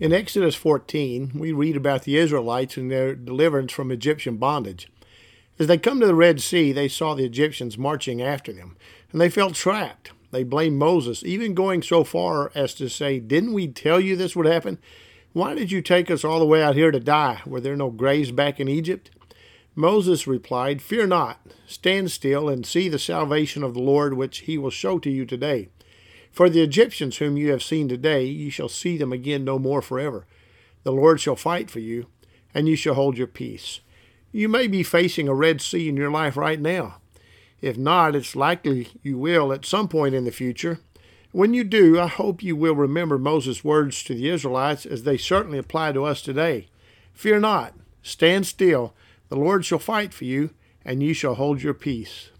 In Exodus 14, we read about the Israelites and their deliverance from Egyptian bondage. As they come to the Red Sea, they saw the Egyptians marching after them, and they felt trapped. They blamed Moses, even going so far as to say, Didn't we tell you this would happen? Why did you take us all the way out here to die? Were there no graves back in Egypt? Moses replied, Fear not, stand still and see the salvation of the Lord, which he will show to you today. For the Egyptians whom you have seen today, you shall see them again no more forever. The Lord shall fight for you, and you shall hold your peace. You may be facing a Red Sea in your life right now. If not, it's likely you will at some point in the future. When you do, I hope you will remember Moses' words to the Israelites as they certainly apply to us today. Fear not, stand still, the Lord shall fight for you, and you shall hold your peace.